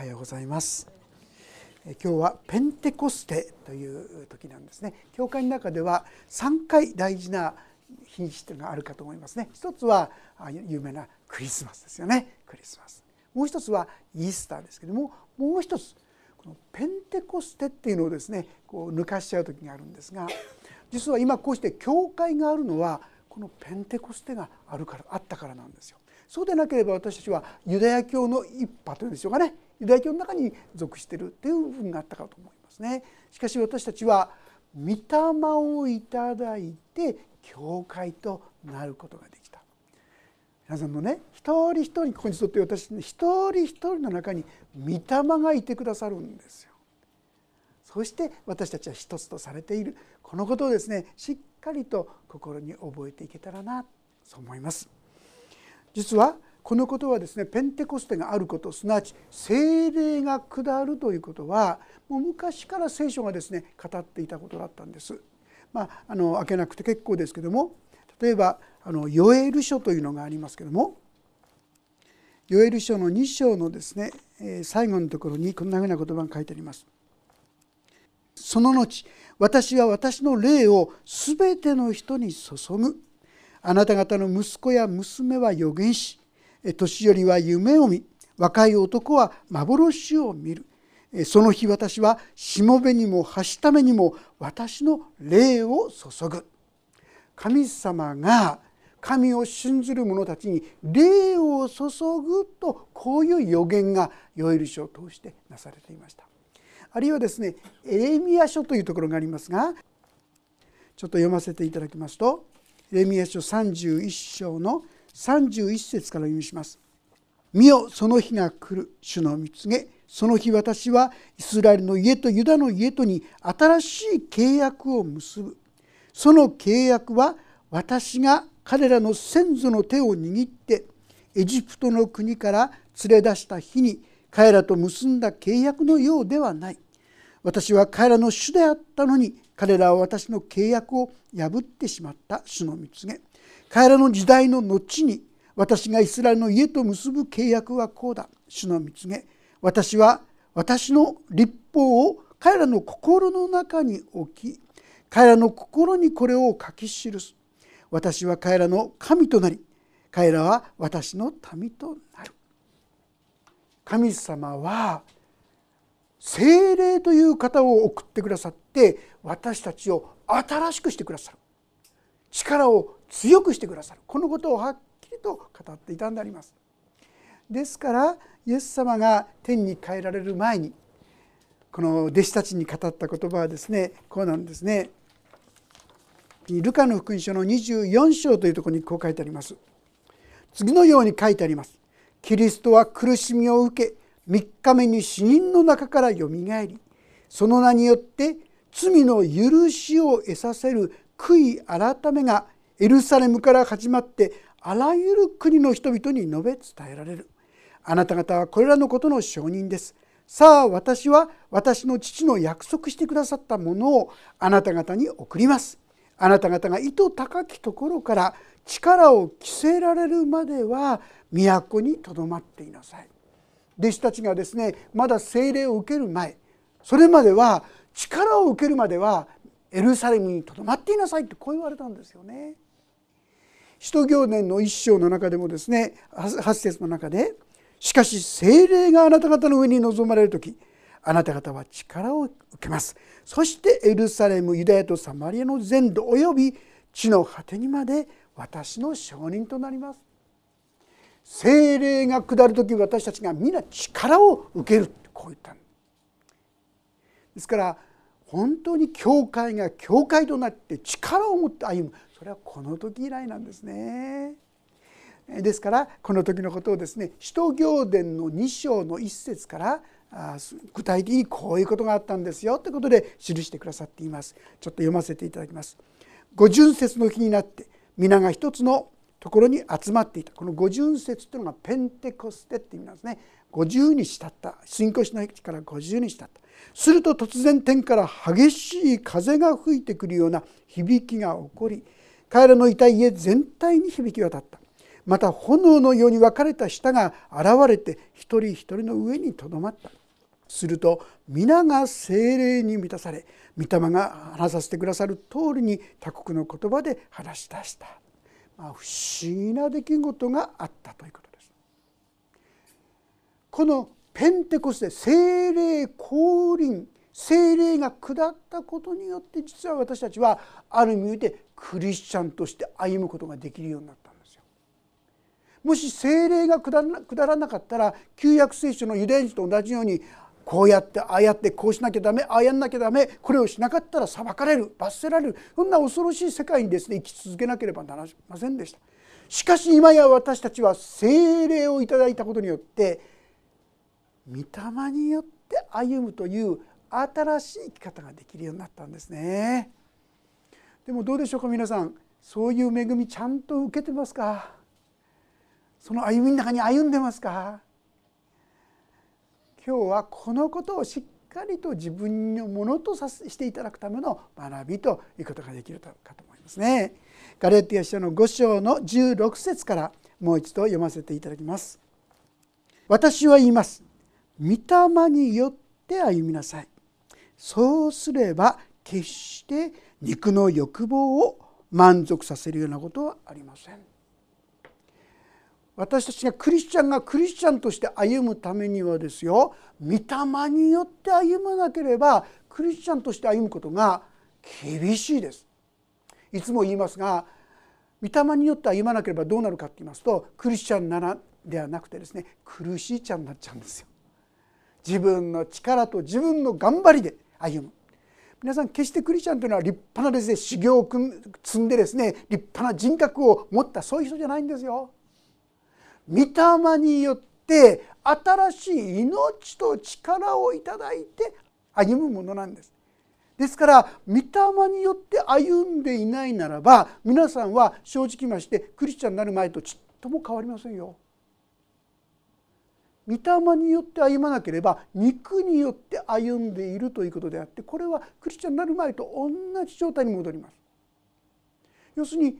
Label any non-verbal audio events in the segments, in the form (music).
はようございます。今日はペンテコステという時なんですね。教会の中では3回大事な日にちというのがあるかと思いますね。一つは有名なクリスマスですよね。クリスマス。もう一つはイースターですけどももう一つこのペンテコステっていうのをですねこう抜かしちゃう時があるんですが実は今こうして教会があるのはこのペンテコステがあるからあったからなんですよ。そうでなければ私たちはユダヤ教の一派というんでしょうかね。ユダヤ教の中に属しているという部分があったかと思いますね。しかし私たちは御霊をいただいて教会となることができた。皆さんのね一人一人ここに沿って私一人一人の中に御霊がいてくださるんですよ。そして私たちは一つとされているこのことをですねしっかりと心に覚えていけたらなそう思います。実はこのことはですねペンテコステがあることすなわち精霊が下るということはもう昔から聖書がですね語っていたことだったんです。まあ、あの開けなくて結構ですけども例えばあのヨエル書というのがありますけどもヨエル書の2章のですね最後のところにこんなふうな言葉が書いてあります。その後私は私の霊を全ての人に注ぐあなた方の息子や娘は預言し年寄りは夢を見若い男は幻を見る。その日私はしもべにもはしためにも私の霊を注ぐ。神様が神を信ずる者たちに霊を注ぐとこういう予言がヨエル書を通してなされていました。あるいはですねエレミア書というところがありますがちょっと読ませていただきますとエレミア書31章の31節から読みします。見よその日が来る。主の見告げ。その日私はイスラエルの家とユダの家とに新しい契約を結ぶ。その契約は私が彼らの先祖の手を握ってエジプトの国から連れ出した日に彼らと結んだ契約のようではない。私は彼らの主であったのに彼らは私の契約を破ってしまった主の見告げ彼らの時代の後に私がイスラエルの家と結ぶ契約はこうだ。主の見告げ私は私の立法を彼らの心の中に置き彼らの心にこれを書き記す。私は彼らの神となり彼らは私の民となる。神様は精霊という方を送ってくださって私たちを新しくしてくださる。力を強くしてくださる。このことをはっきりと語っていたんであります。ですからイエス様が天に帰られる前にこの弟子たちに語った言葉はですねこうなんですね。ルカの福音書の24章というところにこう書いてあります。次のように書いてあります。キリストは苦しみを受け3日目に死人の中からよみがえりその名によって罪の許しを得させる悔い改めがエルサレムから始まってあらゆる国の人々に述べ伝えられる。あなた方はこれらのことの証人です。さあ私は私の父の約束してくださったものをあなた方に送ります。あなた方が意図高きところから力を着せられるまでは都にとどまっていなさい。弟子たちがですねまだ聖霊を受ける前それまでは力を受けるまではエルサレムにとどまっていなさいってこう言われたんですよね。使徒行伝の一章の中でもですね8節の中で「しかし聖霊があなた方の上に臨まれる時あなた方は力を受けます」そしてエルサレムユダヤとサマリアの全土および地の果てにまで私の証人となります。精霊が下る時私たちが皆力を受けるってこう言ったんですから本当に教会が教会となって力を持って歩むそれはこの時以来なんですね。ですからこの時のことをですね使徒行伝の2章の1節から具体的にこういうことがあったんですよということで記してくださっています。ちょっと読ませていただきます。五巡節の日になって皆が一つのところに集まっていたこの五巡節というのがペンテコステって意味なんですね50にしたった。信仰しないから50にしたった。すると突然天から激しい風が吹いてくるような響きが起こり彼らのいた家全体に響き渡った。また炎のように分かれた舌が現れて一人一人の上にとどまった。すると皆が精霊に満たされ御霊が話させてくださる通りに他国の言葉で話し出した、まあ、不思議な出来事があったということ。このペンテコステ精霊降臨精霊が下ったことによって実は私たちはある意味でクリスチャンとして歩むことができるようになったんですよ。もし精霊が下らなかったら旧約聖書のユダヤ人と同じようにこうやってああやってこうしなきゃダメああやんなきゃダメこれをしなかったら裁かれる罰せられるそんな恐ろしい世界にですね生き続けなければなりませんでした。しかし今や私たちは精霊をいただいたことによって御霊によって歩むという新しい生き方ができるようになったんですね。でもどうでしょうか皆さんそういう恵みちゃんと受けてますか？その歩みの中に歩んでますか？今日はこのことをしっかりと自分のものとさしていただくための学びということができるかと思いますね。ガレティア書の5章の16節からもう一度読ませていただきます。私は言います。御霊によって歩みなさい。そうすれば決して肉の欲望を満足させるようなことはありません。私たちがクリスチャンがクリスチャンとして歩むためにはですよ御霊によって歩まなければクリスチャンとして歩むことが厳しいです。いつも言いますが御霊によって歩まなければどうなるかって言いますとクリスチャンならではなくてですね苦しいちゃんになっちゃうんですよ。自分の力と自分の頑張りで歩む皆さん決してクリスチャンというのは立派なですね修行を積んでですね立派な人格を持ったそういう人じゃないんですよ。御霊によって新しい命と力をいただいて歩むものなんです。ですから御霊によって歩んでいないならば皆さんは正直ましてクリスチャンになる前とちっとも変わりませんよ。御霊によって歩まなければ肉によって歩んでいるということであってこれはクリスチャンになる前と同じ状態に戻ります。要するに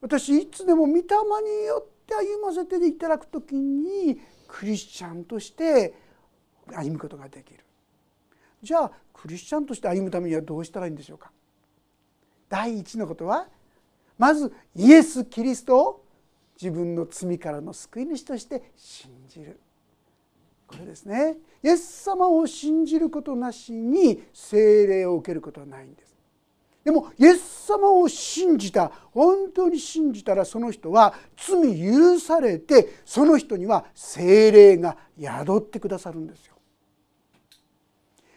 私いつでも御霊によって歩ませていただく時にクリスチャンとして歩むことができる。じゃあクリスチャンとして歩むためにはどうしたらいいんでしょうか第一のことはまずイエス・キリストを自分の罪からの救い主として信じるこれですね。イエス様を信じることなしに聖霊を受けることはないんです。でもイエス様を信じた本当に信じたらその人は罪許されてその人には聖霊が宿ってくださるんですよ。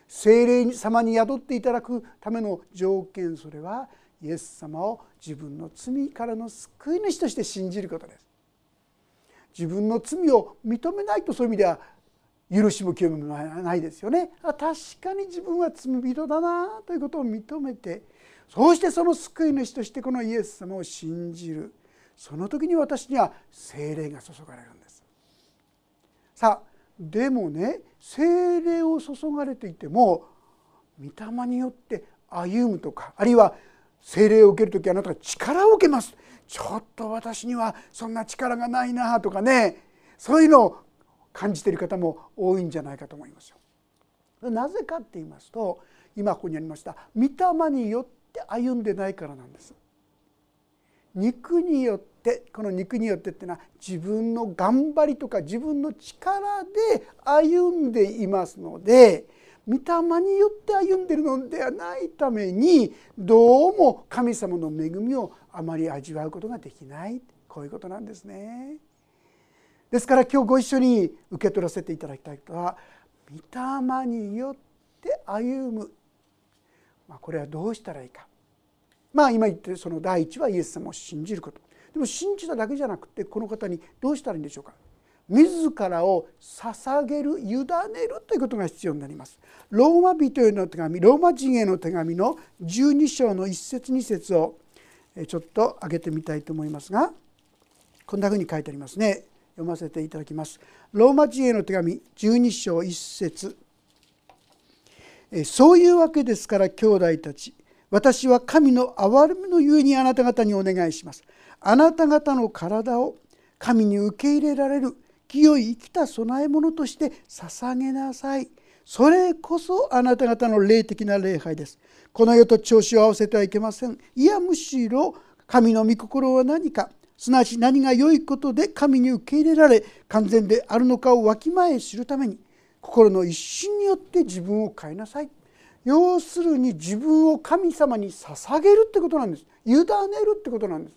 聖霊様に宿っていただくための条件それはイエス様を自分の罪からの救い主として信じることです。自分の罪を認めないとそういう意味では許しも清めもないですよね。確かに自分は罪人だなということを認めてそうしてその救い主としてこのイエス様を信じる。その時に私には精霊が注がれるんです。さあでもね精霊を注がれていても御霊によって歩むとかあるいは精霊を受ける時あなたが力を受けます。ちょっと私にはそんな力がないなとかね。そういうのを感じている方も多いんじゃないかと思いますよ。なぜかって言いますと今ここにありました御霊によって歩んでないからなんです。肉によってこの肉によってっていうのは自分の頑張りとか自分の力で歩んでいますので御霊によって歩んでるのではないためにどうも神様の恵みをあまり味わうことができないこういうことなんですね。ですから今日ご一緒に受け取らせていただきたいことは御霊によって歩む、まあ、これはどうしたらいいかまあ今言ってるその第一はイエス様を信じることでも信じただけじゃなくてこの方にどうしたらいいんでしょうか自らを捧げる委ねるということが必要になります。ローマ人への手紙ローマ人への手紙の12章の1節2節をちょっと挙げてみたいと思いますがこんなふうに書いてありますね。読ませていただきます。ローマ人への手紙12章1節。そういうわけですから兄弟たち私は神の憐れみのゆえにあなた方にお願いします。あなた方の体を神に受け入れられる清い生きた供え物として捧げなさい。それこそあなた方の霊的な礼拝です。この世と調子を合わせてはいけません。いやむしろ神の御心は何かすなわち何が良いことで神に受け入れられ完全であるのかをわきまえ知るために心の一心によって自分を変えなさい。要するに自分を神様に捧げるってことなんです。委ねるってことなんです。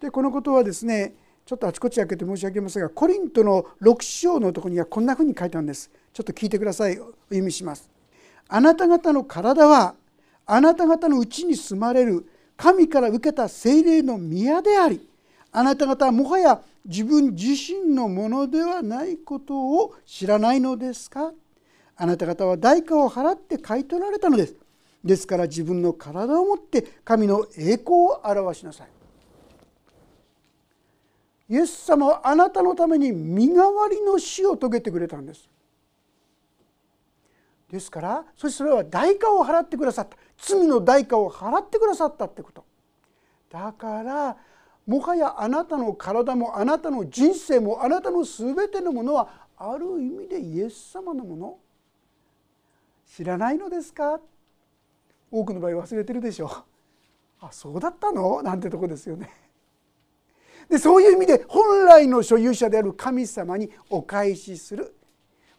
でこのことはですねちょっとあちこち開けて申し上げますがコリントの6章のところにはこんなふうに書いてあるんです。ちょっと聞いてください。お読みします。あなた方の体はあなた方のうちに住まれる神から受けた精霊の宮でありあなた方はもはや自分自身のものではないことを知らないのですか？あなた方は代価を払って買い取られたのです。ですから自分の体をもって神の栄光を表しなさい。イエス様はあなたのために身代わりの死を遂げてくれたんです。ですからそしてそれは代価を払ってくださった。罪の代価を払ってくださったってこと。だからもはやあなたの体もあなたの人生もあなたの全てのものはある意味でイエス様のもの。知らないのですか？多くの場合忘れてるでしょう。あそうだったの？なんてとこですよね。でそういう意味で本来の所有者である神様にお返しする。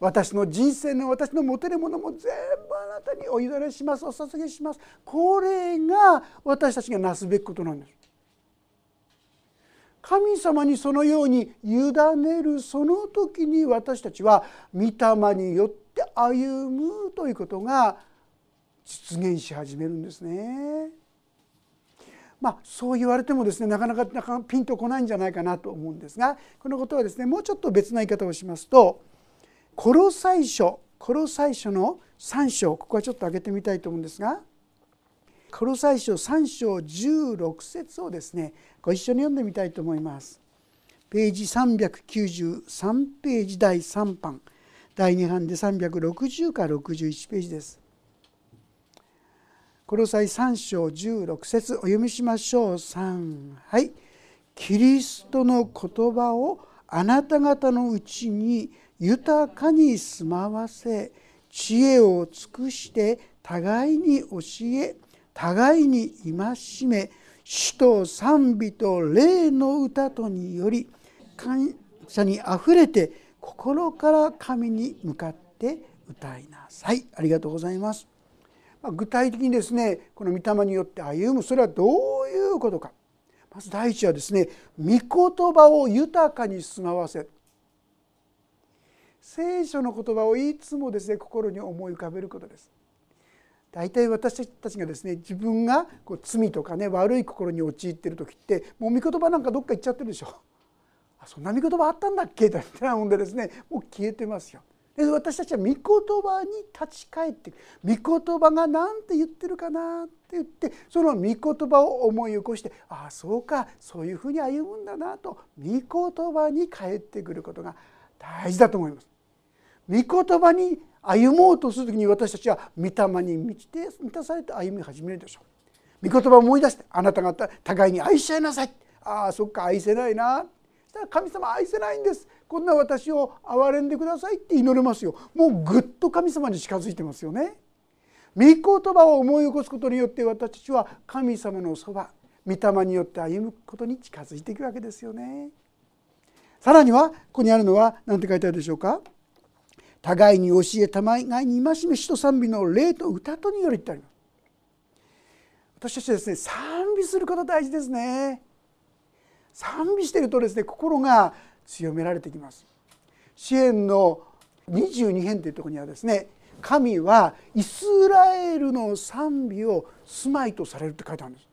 私の人生の私の持てるものも全部あなたにお委ねしますお捧げしますこれが私たちがなすべきことなんです神様にそのように委ねるその時に私たちは御霊によって歩むということが実現し始めるんですね。まあ、そう言われてもですねなかなかなかピンとこないんじゃないかなと思うんですがこのことはですねもうちょっと別な言い方をしますとコロサイ書コロサイ書の3章ここはちょっと開けてみたいと思うんですがコロサイ書3章16節をですねご一緒に読んでみたいと思います。ページ393ページ第3版第2版で360から61ページです。コロサイ3章16節お読みしましょう3はいキリストの言葉をあなた方のうちに豊かに住まわせ知恵を尽くして互いに教え互いに戒め主と賛美と霊の歌とにより感謝にあふれて心から神に向かって歌いなさい。ありがとうございます。具体的にですねこの御霊によって歩むそれはどういうことか。まず第一はですね御言葉を豊かに住まわせ聖書の言葉をいつもですね心に思い浮かべることです。大体私たちがですね自分がこう罪とかね悪い心に陥っている時ってもう御言葉なんかどっか行っちゃってるでしょ。あそんな御言葉あったんだっけ？みたいなもんでですねもう消えてますよ。で私たちは御言葉に立ち返って御言葉が何て言ってるかなって言ってその御言葉を思い起こしてああそうかそういうふうに歩むんだなと御言葉に帰ってくることが大事だと思います。御言葉に歩もうとする時に私たちは御霊に満ちて満たされて歩み始めるでしょう。御言葉を思い出してあなた方互いに愛し合いなさい。ああそっか愛せないな。したら神様愛せないんです。こんな私を憐れんでくださいって祈れますよもうぐっと神様に近づいてますよね御言葉を思い起こすことによって私たちは神様のそば御霊によって歩むことに近づいていくわけですよねさらにはここにあるのは何て書いてあるでしょうか？互いに教え互いに戒めしと賛美の霊と歌とによりってあります。私たちですね賛美すること大事ですね。賛美してるとですね心が強められてきます。支援の22編というところにはですね神はイスラエルの賛美を住まいとされるって書いてあるんです。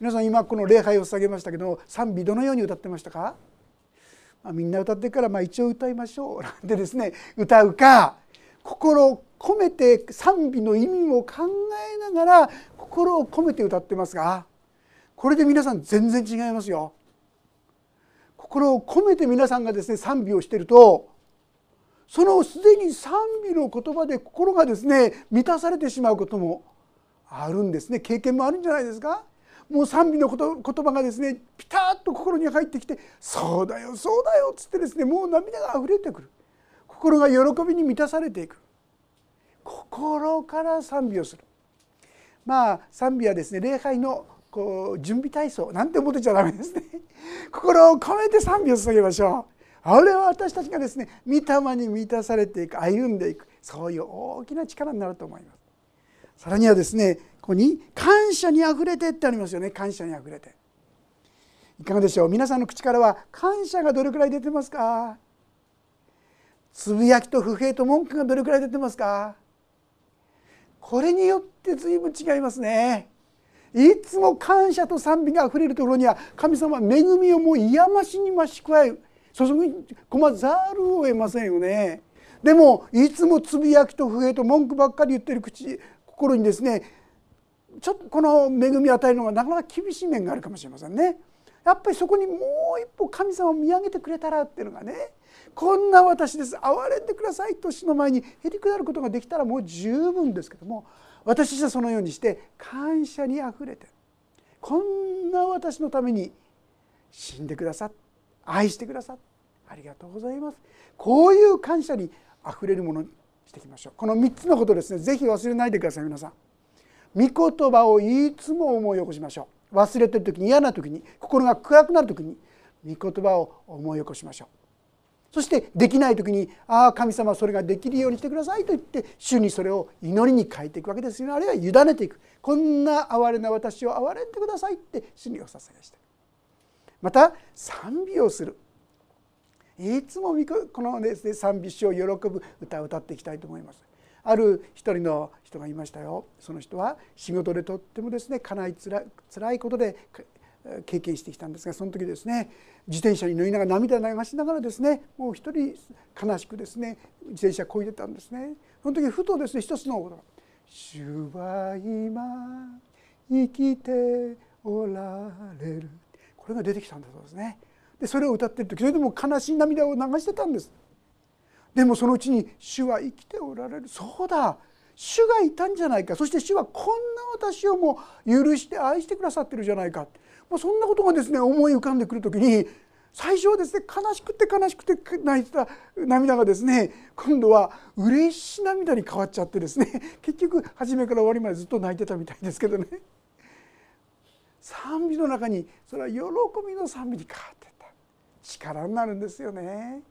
皆さん今この礼拝を捧げましたけど賛美どのように歌ってましたか、みんな歌ってからまあ一応歌いましょう (laughs) なんてですね歌うか心を込めて賛美の意味も考えながら心を込めて歌ってますがこれで皆さん全然違いますよ。心を込めて皆さんがですね賛美をしているとそのすでに賛美の言葉で心がですね満たされてしまうこともあるんですね経験もあるんじゃないですか？もう賛美のこと言葉がですねピタッと心に入ってきて「そうだよそうだよ」っつってですねもう涙があふれてくる。心が喜びに満たされていく。心から賛美をする。まあ賛美はですね礼拝のこう準備体操。なんて思ってちゃダメですね。(laughs) 心を込めて賛美を捧げましょう。あれは私たちがですね御霊に満たされていく歩んでいく。そういう大きな力になると思います。さらにはですねここに「感謝にあふれて」ってありますよね。感謝にあふれて。いかがでしょう？皆さんの口からは感謝がどれくらい出てますか？つぶやきと不平と文句がどれくらい出てますか？これによって随分違いますね。いつも感謝と賛美があふれるところには神様は恵みをもう癒ましに増し加え注ぎ込まざるを得ませんよね。でもいつもつぶやきと不平と文句ばっかり言ってる口心にですねちょっとこの恵みを与えるのがなかなか厳しい面があるかもしれませんね。やっぱりそこにもう一歩神様を見上げてくれたらっていうのがねこんな私です。憐れんでくださいと死の前にへりくだることができたらもう十分ですけども私たちはそのようにして感謝にあふれてこんな私のために死んでくださって愛してくださってありがとうございます。こういう感謝にあふれるものにしていきましょう。この3つのことですね是非忘れないでください皆さん。御言葉をいつも思い起こしましょう。忘れてる時に嫌な時に心が暗くなる時に御言葉を思い起こしましょう。そしてできない時に「ああ神様それができるようにしてください」と言って主にそれを祈りに変えていくわけですよね。あるいは委ねていく。こんな哀れな私を憐れんでくださいって主にお捧げしてまた賛美をする。いつもこの、ね、賛美詩を喜ぶ歌を歌っていきたいと思います。ある一人の人がいましたよ。その人は仕事でとってもですねかないつらつらいことで経験してきたんですがその時ですね自転車に乗りながら涙流しながらですねもう一人悲しくですね自転車こいでたんですね。その時ふとですね一つのことが「主は今生きておられる」これが出てきたんだそうですね。でそれを歌ってる時それでも悲しい涙を流してたんです。でもそのうちに主は生きておられる。そうだ。主がいたんじゃないか。そして主はこんな私をも許して愛してくださってるじゃないか。もうそんなことがですね思い浮かんでくる時に最初はですね悲しくて悲しくて泣いてた涙がですね今度は嬉しい涙に変わっちゃってですね (laughs) 結局初めから終わりまでずっと泣いてたみたいですけどね。賛美の中にそれは喜びの賛美に変わってった。力になるんですよね。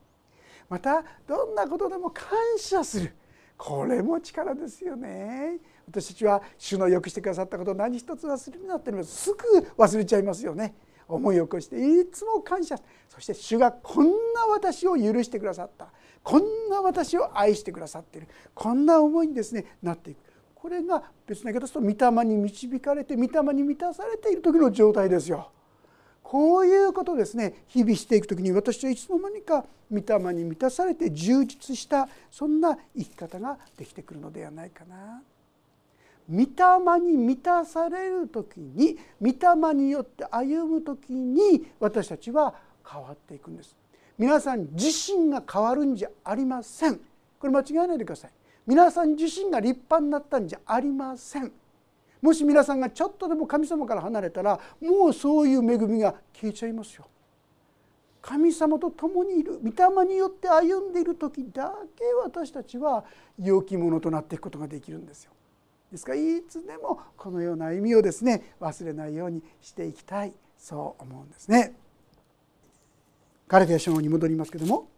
またどんなことでも感謝する。これも力ですよね。私たちは主のよくしてくださったことを何一つ忘れになっておりますすぐ忘れちゃいますよね。思い起こしていつも感謝。そして主がこんな私を許してくださった。こんな私を愛してくださっている。こんな思いにですねなっていく。これが別な言い方すると御霊に導かれて御霊に満たされている時の状態ですよ。こういうことですね日々していく時に私はいつの間にか御霊に満たされて充実したそんな生き方ができてくるのではないかな。御霊に満たされる時に御霊によって歩む時に私たちは変わっていくんです。皆さん自身が変わるんじゃありません。これ間違えないでください。皆さん自身が立派になったんじゃありません。もし皆さんがちょっとでも神様から離れたらもうそういう恵みが消えちゃいますよ。神様と共にいる御霊によって歩んでいる時だけ私たちは良き者となっていくことができるんですよ。ですからいつでもこのような歩みをですね忘れないようにしていきたいそう思うんですね。ガラテヤ書に戻りますけども、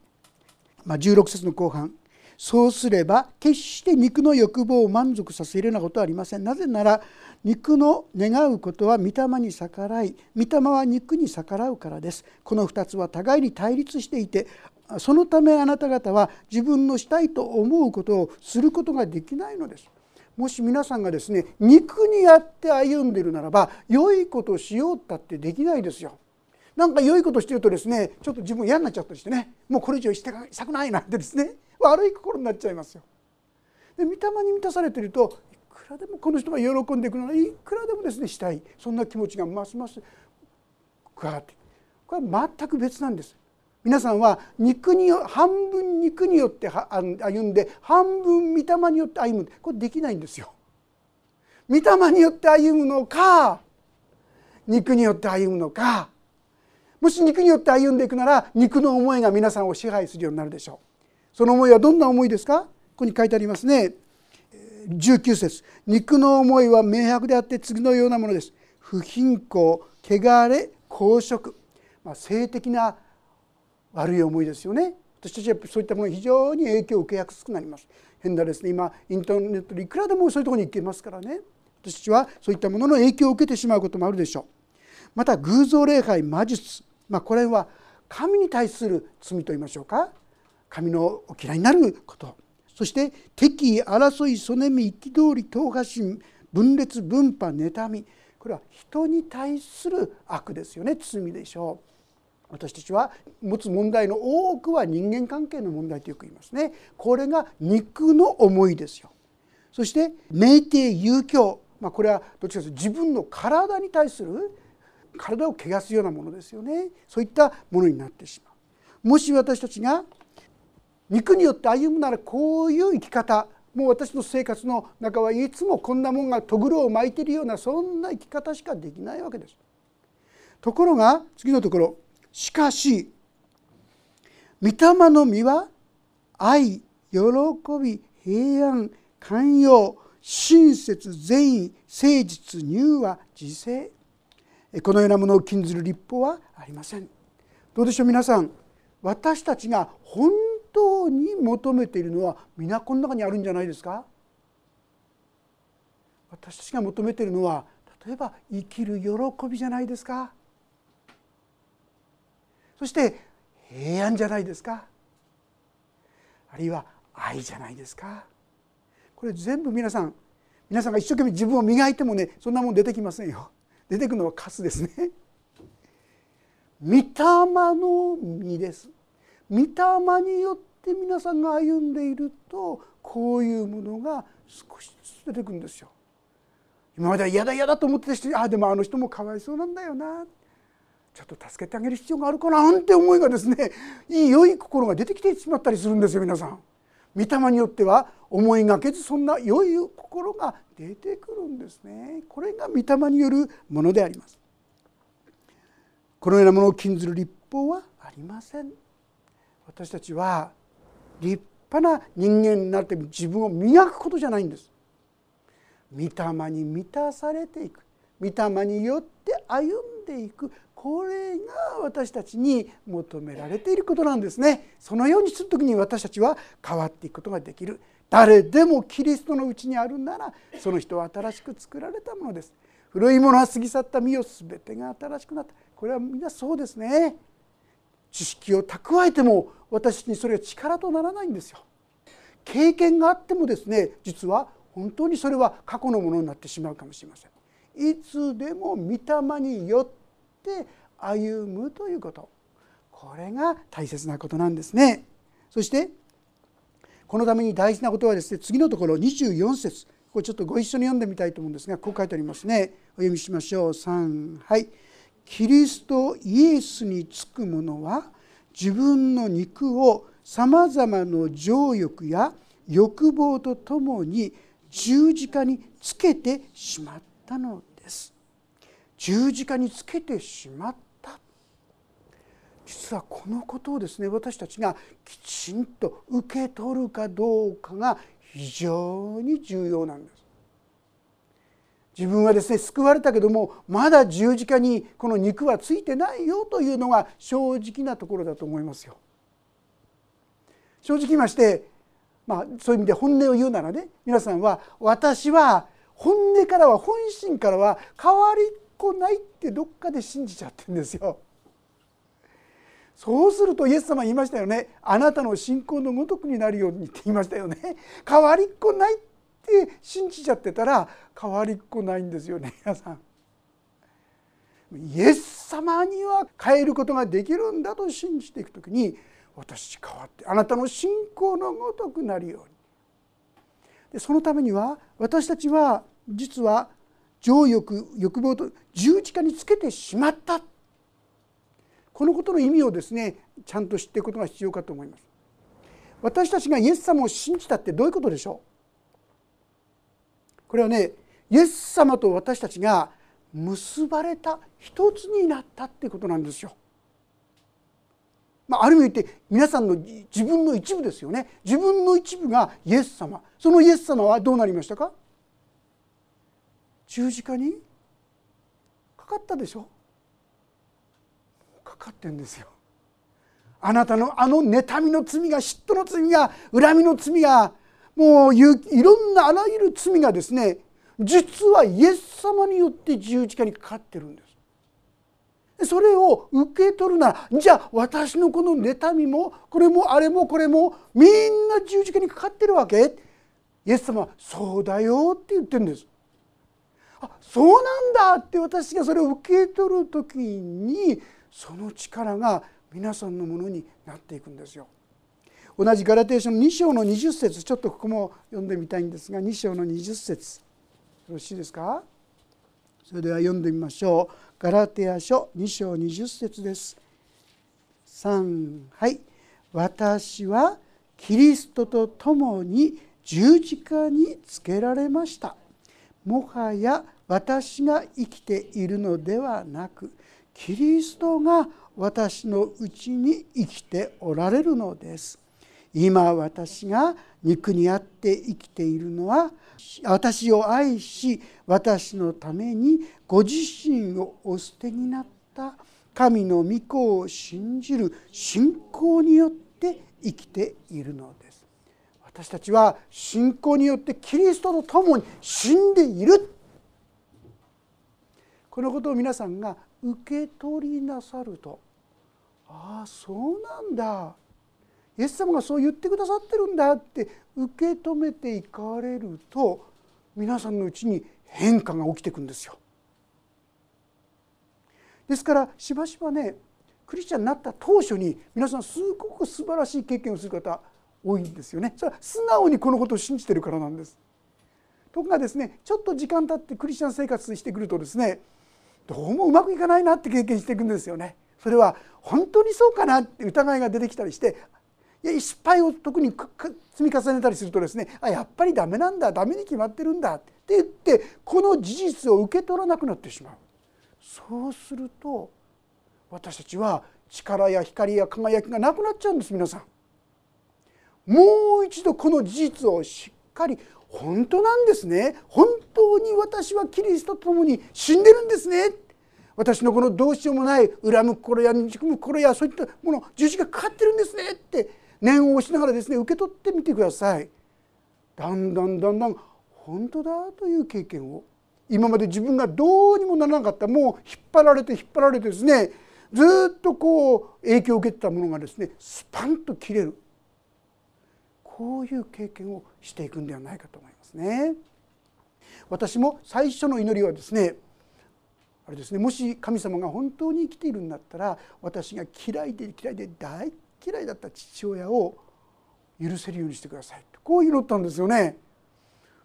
まあ、16節の後半そうすれば決して肉の欲望を満足させるようなことはありません。なぜなら肉の願うことは御霊に逆らい御霊は肉に逆らうからです。この2つは互いに対立していてそのためあなた方は自分のしたいと思うことをすることができないのです。もし皆さんがですね肉にやって歩んでいるならば良いことをしようったってできないですよ。なんか良いことしてるとですねちょっと自分嫌になっちゃったりしてねもうこれ以上したくないなんてですね。悪い心になっちゃいますよ。で御霊に満たされているといくらでもこの人が喜んでいくのはいくらでもですねしたいそんな気持ちがますます加わっていくこれは全く別なんです。皆さんは肉に半分肉によって歩んで半分御霊によって歩むこれできないんですよ。御霊によって歩むのか肉によって歩むのかもし肉によって歩んでいくなら肉の思いが皆さんを支配するようになるでしょうその思いはどんな思いですか？ここに書いてありますね。19節。肉の思いは明白であって次のようなものです。不貧困汚れ公職、まあ、性的な悪い思いですよね。私たちはそういったものに非常に影響を受けやすくなります。変なですね。今インターネットでいくらでもそういうところに行けますからね。私たちはそういったものの影響を受けてしまうこともあるでしょう。また偶像礼拝魔術、まあ、これは神に対する罪と言いましょうか。神のお嫌いになること。そして敵意争いそねみ憤り党派心分裂分派妬み。これは人に対する悪ですよね。罪でしょう。私たちは持つ問題の多くは人間関係の問題とよく言いますね。これが肉の思いですよ。そして酩酊遊興、まあ、これはどっちかというと自分の体に対する体を汚すようなものですよね。そういったものになってしまう。もし私たちが肉によって歩むならこういう生き方。もう私の生活の中はいつもこんなもんがとぐろを巻いているようなそんな生き方しかできないわけです。ところが次のところ。しかし御霊の実は愛喜び平安寛容親切善意誠実柔和自制。このようなものを禁ずる立法はありません。どうでしょう皆さん。私たちが本当に求めているのは皆この中にあるんじゃないですか？私たちが求めているのは例えば生きる喜びじゃないですか？そして平安じゃないですか？あるいは愛じゃないですか？これ全部皆さん皆さんが一生懸命自分を磨いてもねそんなもん出てきませんよ。出てくるのはカスですね。御霊の実です。御霊によって皆さんが歩んでいるとこういうものが少しずつ出てくるんですよ。今までは嫌だ嫌だと思ってた人ああでもあの人もかわいそうなんだよなちょっと助けてあげる必要があるかななんて思いがですねいい良い心が出てきてしまったりするんですよ皆さん。御霊によっては思いがけずそんな良い心が出てくるんですね。これが御霊によるものであります。このようなものを禁ずる立法はありません。私たちは立派な人間になって自分を磨くことじゃないんです。御霊に満たされていく御霊によって歩んでいくこれが私たちに求められていることなんですね。そのようにする時に私たちは変わっていくことができる。誰でもキリストのうちにあるならその人は新しく作られたものです。古いものは過ぎ去った身を全てが新しくなった。これはみんなそうですね。知識を蓄えても私にそれは力とならないんですよ。経験があってもですね実は本当にそれは過去のものになってしまうかもしれません。いつでも御霊によって歩むということこれが大切なことなんですね。そしてこのために大事なことはですね次のところ24節これちょっとご一緒に読んでみたいと思うんですがこう書いてありますねお読みしましょう3はいキリストイエスにつく者は自分の肉をさまざまな情欲や欲望とともに十字架につけてしまったのです。十字架につけてしまった。実はこのことをですね私たちがきちんと受け取るかどうかが非常に重要なんです。自分はですね救われたけどもまだ十字架にこの肉はついてないよというのが正直なところだと思いますよ。正直言いまして、まあ、そういう意味で本音を言うならね皆さんは私は本音からは本心からは変わりっこないってどっかで信じちゃってるんですよ。そうするとイエス様言いましたよねあなたの信仰のごとくになるようにって言いましたよね変わりっこないって信じちゃってたら変わりっこないんですよね (laughs) 皆さん。イエス様には変えることができるんだと信じていく時に私変わってあなたの信仰のごとくなるようにでそのためには私たちは実は情欲欲望と十字架につけてしまったこのことの意味をですねちゃんと知っていくことが必要かと思います。私たちがイエス様を信じたってどういうことでしょう？これはねイエス様と私たちが結ばれた一つになったってことなんですよ。まあ、ある意味言って皆さんの自分の一部ですよね。自分の一部がイエス様。そのイエス様はどうなりましたか？十字架にかかったでしょ？かかってんですよ。あなたのあの妬みの罪が嫉妬の罪が恨みの罪がもういろんなあらゆる罪がですね実はイエス様によって十字架にかかってるんです。それを受け取るならじゃあ私のこの妬みもこれもあれもこれもみんな十字架にかかってるわけ。イエス様は「そうだよ」って言ってるんです。あそうなんだって私がそれを受け取る時にその力が皆さんのものになっていくんですよ。同じガラテーション2章の20節ちょっとここも読んでみたいんですが2章の20節。よろしいですか？それでは読んでみましょう。ガラテヤ書2章20節です。3はい。私はキリストと共に十字架につけられました。もはや私が生きているのではなくキリストが私のうちに生きておられるのです。今私が肉にあって生きているのは私を愛し私のためにご自身をお捨てになった神の御子を信じる信仰によって生きているのです。私たちは信仰によってキリストと共に死んでいる。このことを皆さんが受け取りなさると。ああそうなんだ。イエス様がそう言ってくださってるんだって受け止めていかれると皆さんのうちに変化が起きていくんですよ。ですからしばしばねクリスチャンになった当初に皆さんすごく素晴らしい経験をする方多いんですよね。それは素直にこのことを信じてるからなんです。ところがですねちょっと時間経ってクリスチャン生活してくるとですねどうもうまくいかないなって経験していくんですよね。それは本当にそうかなって疑いが出てきたりして失敗を特に積み重ねたりするとですねあやっぱりダメなんだダメに決まってるんだって言ってこの事実を受け取らなくなってしまう。そうすると私たちは力や光や輝きがなくなっちゃうんです皆さん。もう一度この事実をしっかり本当なんですね。本当に私はキリストと共に死んでるんですね。私のこのどうしようもない恨む心や憎む心やそういったもの十字がかかってるんですね。って念を押しながらですね受け取ってみてください。だんだんだんだん本当だという経験を今まで自分がどうにもならなかったもう引っ張られて引っ張られてですねずっとこう影響を受けてたものがですねスパンと切れるこういう経験をしていくんではないかと思いますね。私も最初の祈りはですねあれですねもし神様が本当に生きているんだったら私が嫌いで嫌いで大嫌いだった父親を許せるようにしてくださいこう祈ったんですよね。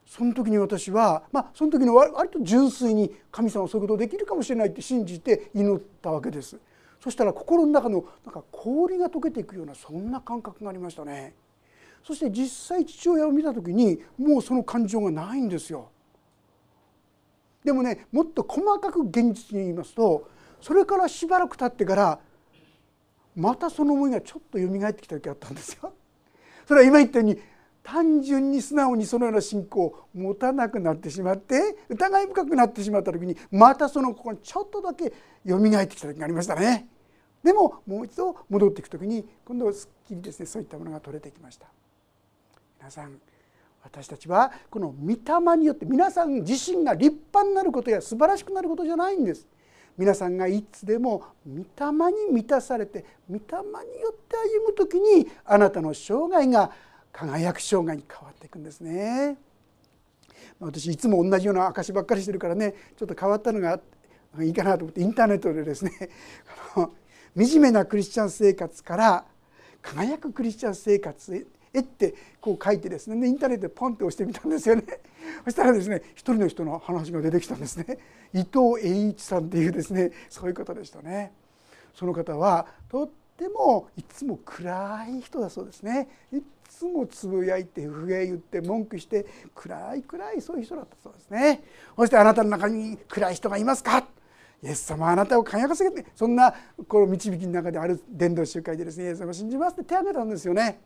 その時に私はまあその時の割と純粋に神様はそういうことできるかもしれないって信じて祈ったわけです。そしたら心の中のなんか氷が溶けていくようなそんな感覚がありましたね。そして実際父親を見た時にもうその感情がないんですよ。でもねもっと細かく現実に言いますとそれからしばらく経ってからまたその思いがちょっと蘇ってきた時あったんですよ。(laughs) それは今言ったように単純に素直にそのような信仰を持たなくなってしまって疑い深くなってしまった時にまたその心にちょっとだけ蘇ってきた時がありましたね。でももう一度戻っていく時に今度はすっきりですねそういったものが取れてきました。皆さん私たちはこの御霊によって皆さん自身が立派になることや素晴らしくなることじゃないんです。皆さんがいつでも御霊に満たされて御霊によって歩む時にあなたの生涯が輝く生涯に変わっていくんですね。私いつも同じような証ばっかりしてるからねちょっと変わったのがいいかなと思ってインターネットでですね (laughs) 惨めなクリスチャン生活から輝くクリスチャン生活へってこう書いてですねでインターネットでポンって押してみたんですよね。(laughs) そしたらですね一人の人の話が出てきたんですね。伊藤栄一さんっていうですねそういう方でしたね。その方はとってもいつも暗い人だそうですね。いつもつぶやいて不平言って文句して暗い暗いそういう人だったそうですね。そしてあなたの中に暗い人がいますか？イエス様あなたを輝かせてそんなこの導きの中である伝道集会でですねイエス様信じますって手を挙げたんですよね。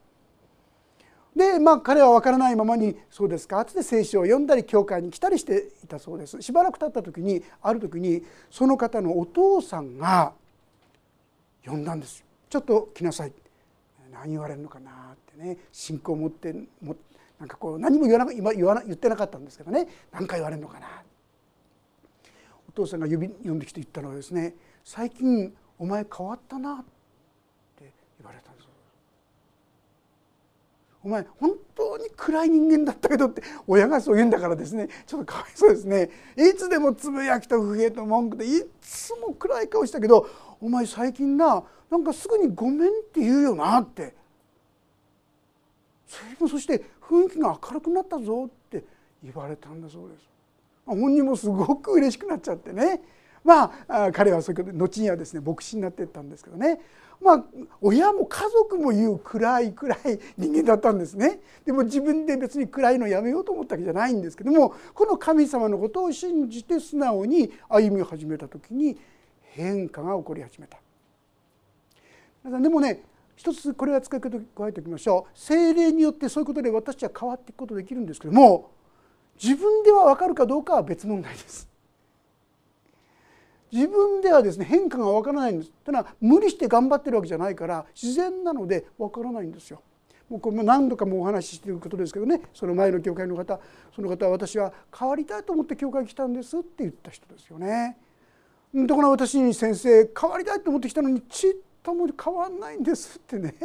でまあ彼は分からないままに「そうですか」って聖書を読んだり教会に来たりしていたそうです。しばらく経った時にある時にその方のお父さんが呼んだんですよ。ちょっと来なさい。何言われるのかなってね。信仰を持ってもなんかこう何も言わな今言わな言ってなかったんですけどね。何か言われるのかな。お父さんが呼び呼んできて言ったのはですね「最近お前変わったな」って言われた。お前本当に暗い人間だったけどって親がそう言うんだからですね。ちょっとかわいそうですね。いつでもつぶやきと不平と文句でいつも暗い顔したけどお前最近ななんかすぐに「ごめん」って言うよなって。そして雰囲気が明るくなったぞって言われたんだそうです。本人もすごく嬉しくなっちゃってね。まあ彼はそういうことで後にはですね牧師になっていったんですけどねまあ親も家族も言う暗い暗い人間だったんですねでも自分で別に暗いのやめようと思ったわけじゃないんですけどもこの神様のことを信じて素直に歩み始めた時に変化が起こり始めた。でもね一つこれは使い方加えておきましょう精霊によってそういうことで私は変わっていくことできるんですけども自分では分かるかどうかは別問題です。自分ではですね変化がわからないんですというのは無理して頑張ってるわけじゃないから自然なのでわからないんですよ。もうこれも何度かもお話ししていることですけどねその前の教会の方その方は私は変わりたいと思って教会に来たんですって言った人ですよね。だから私に先生変わりたいと思ってきたのにちっとも変わんないんですってね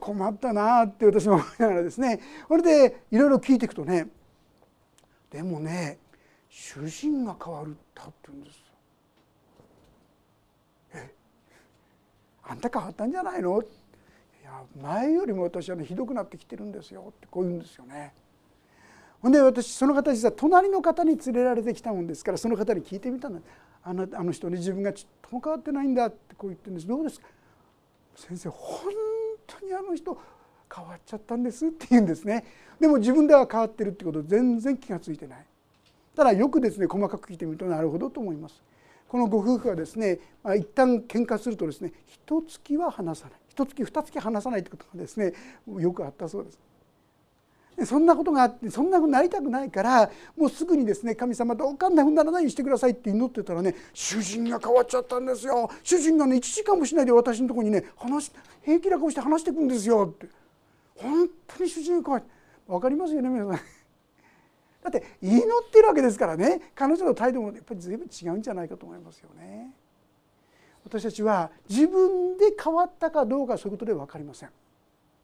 困ったなって私も思いながらですねそれでいろいろ聞いていくとねでもね主人が変わったって言うんです。え？あんた変わったんじゃないの？いや前よりも私はねひどくなってきてるんですよ。ってこう言うんですよね。ほんで私その方実は隣の方に連れられてきたもんですからその方に聞いてみたのあのあの人に自分がちょっとも変わってないんだ。ってこう言ってるんです。どうですか？先生本当にあの人変わっちゃったんですって言うんですね。でも自分では変わってるってこと全然気が付いてない。ただよくですね細かく聞いてみるとなるほどと思います。このご夫婦はですね、まあ、一旦喧嘩するとですね一月は話さない。一月二月話さないってことがですねよくあったそうです。そんなことがあってそんなふうになりたくないからもうすぐにですね神様どうかんなふうにならないようにしてくださいって祈ってたらね主人が変わっちゃったんですよ。主人がね1時間もしないで私のとこにね話平気な顔して話してくんですよって。本当に主人が変わって分かりますよね皆さん。だって祈ってるわけですからね彼女の態度もやっぱり随分違うんじゃないかと思いますよね。私たちは自分で変わったかどうかそういうことで分かりません。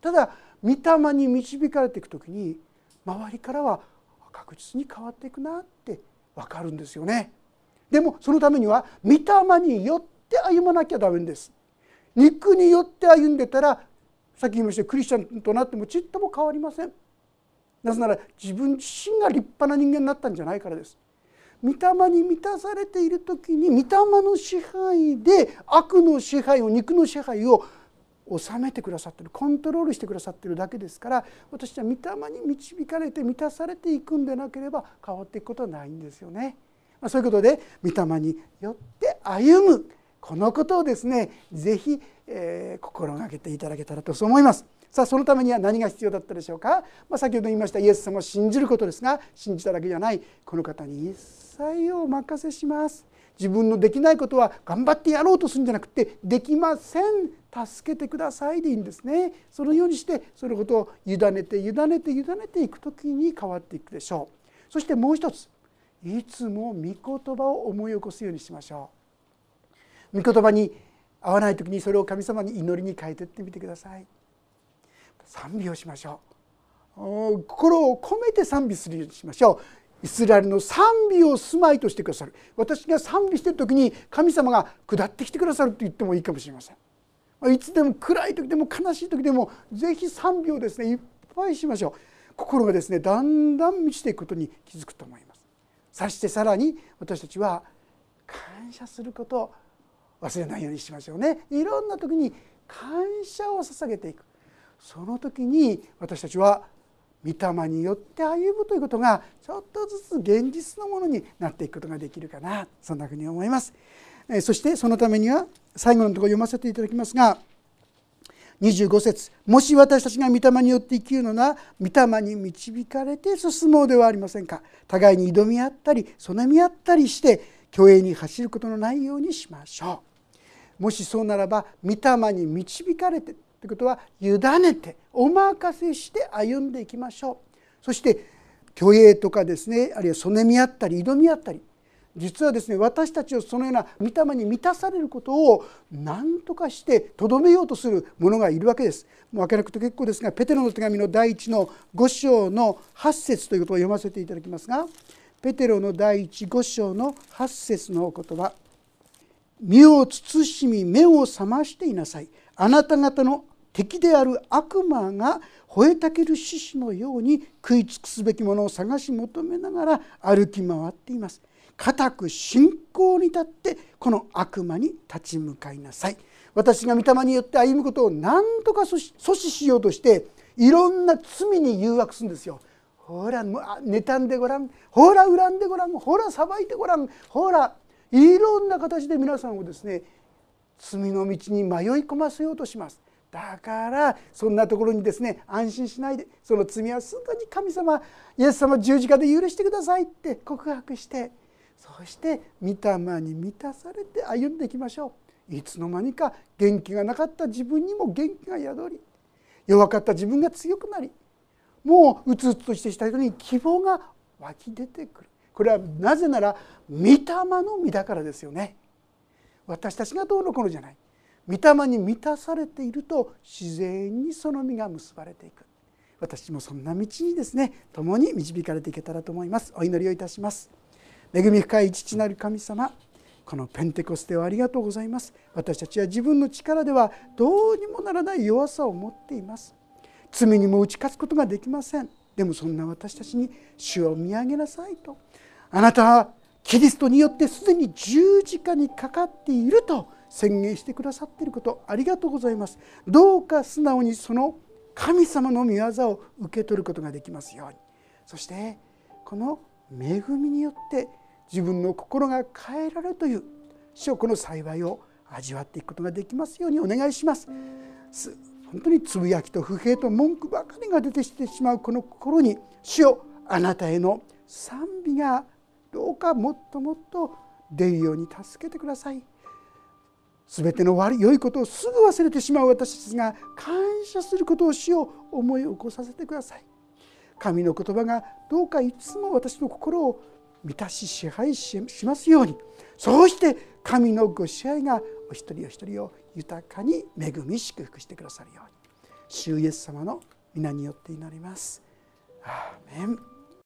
ただ御霊に導かれていく時に周りからは確実に変わっていくなって分かるんですよね。でもそのためには御霊によって歩まなきゃダメです。肉によって歩んでたらさっき言いましたクリスチャンとなってもちっとも変わりません。なぜなら自分自身が立派な人間になったんじゃないからです御霊に満たされている時に御霊の支配で悪の支配を肉の支配を治めてくださってるコントロールしてくださってるだけですから私は御霊に導かれて満たされていくんでなければ変わっていくことはないんですよね。ま、そういうことで御霊によって歩むこのことをですね是非、えー、心がけていただけたらとそう思います。さあそのためには何が必要だったでしょうか、まあ、先ほど言いましたイエス様を信じることですが信じただけじゃない。この方に一切をお任せします。自分のできないことは頑張ってやろうとするんじゃなくてできません。助けてくださいでいいんですね。そのようにしてそのことを委ねて委ねて委ねていく時に変わっていくでしょう。そしてもう一ついつも御言葉を思い起こすようにしましょう。御言葉に合わない時にそれを神様に祈りに変えていってみてください。賛美をしましょう。心を込めて賛美するようにしましょう。イスラエルの賛美を住まいとしてくださる。私が賛美してる時に神様が下ってきてくださると言ってもいいかもしれません。いつでも暗い時でも悲しい時でも是非賛美をですねいっぱいしましょう。心がですねだんだん満ちていくことに気づくと思います。そしてさらに私たちは感謝することを忘れないようにしましょうね。いろんな時に感謝を捧げていく。その時に私たちは御霊によって歩むということがちょっとずつ現実のものになっていくことができるかなそんなふうに思います。そしてそのためには最後のところ読ませていただきますが25節もし私たちが御霊によって生きるのなら御霊に導かれて進もうではありませんか互いに挑み合ったりそねみ合ったりして虚栄に走ることのないようにしましょうもしそうならば御霊に導かれてということは委ねてお任せして歩んでいきましょう。そして虚栄とかですねあるいはそねみ合ったり挑み合ったり。実はですね私たちをそのような御霊に満たされることを何とかしてとどめようとする者がいるわけです。もう分けなくて結構ですがペテロの手紙の第一の5章の8節ということを読ませていただきますがペテロの第一5章の8節のお言葉「身を慎み目を覚ましていなさい」「あなた方の敵である悪魔が吠えたける獅子のように食い尽くすべきものを探し求めながら歩き回っています。固く信仰に立ってこの悪魔に立ち向かいなさい。私が御霊によって歩むことを何とか阻止しようとしていろんな罪に誘惑するんですよ。ほら妬んでごらん。ほら恨んでごらん。ほら裁いてごらん。ほらいろんな形で皆さんをですね罪の道に迷い込ませようとします。だからそんなところにですね安心しないでその罪はすぐに神様イエス様十字架で許してくださいって告白してそして御霊に満たされて歩んでいきましょう。いつの間にか元気がなかった自分にも元気が宿り弱かった自分が強くなりもううつうつとしてした人に希望が湧き出てくる。これはなぜなら御霊の実だからですよね。私たちがどうのこうのじゃない。御霊に満たされていると自然にその実が結ばれていく。私もそんな道にですね共に導かれていけたらと思います。お祈りをいたします。恵み深い父なる神様このペンテコステをありがとうございます。私たちは自分の力ではどうにもならない弱さを持っています。罪にも打ち勝つことができません。でもそんな私たちに主を見上げなさいと。あなたはキリストによってすでに十字架にかかっていると宣言してくださっていることありがとうございますどうか素直にその神様の御業を受け取ることができますようにそしてこの恵みによって自分の心が変えられるという主この幸いを味わっていくことができますようにお願いします。本当につぶやきと不平と文句ばかりが出てきてしまうこの心に主よあなたへの賛美がどうかもっともっと出るように助けてください。全ての悪い良いことをすぐ忘れてしまう私たちが感謝することをしよう思い起こさせてください。神の言葉がどうかいつも私の心を満たし支配しますようにそうして神のご支配がお一人お一人を豊かに恵み祝福してくださるように主イエス様の皆によって祈ります。アーメン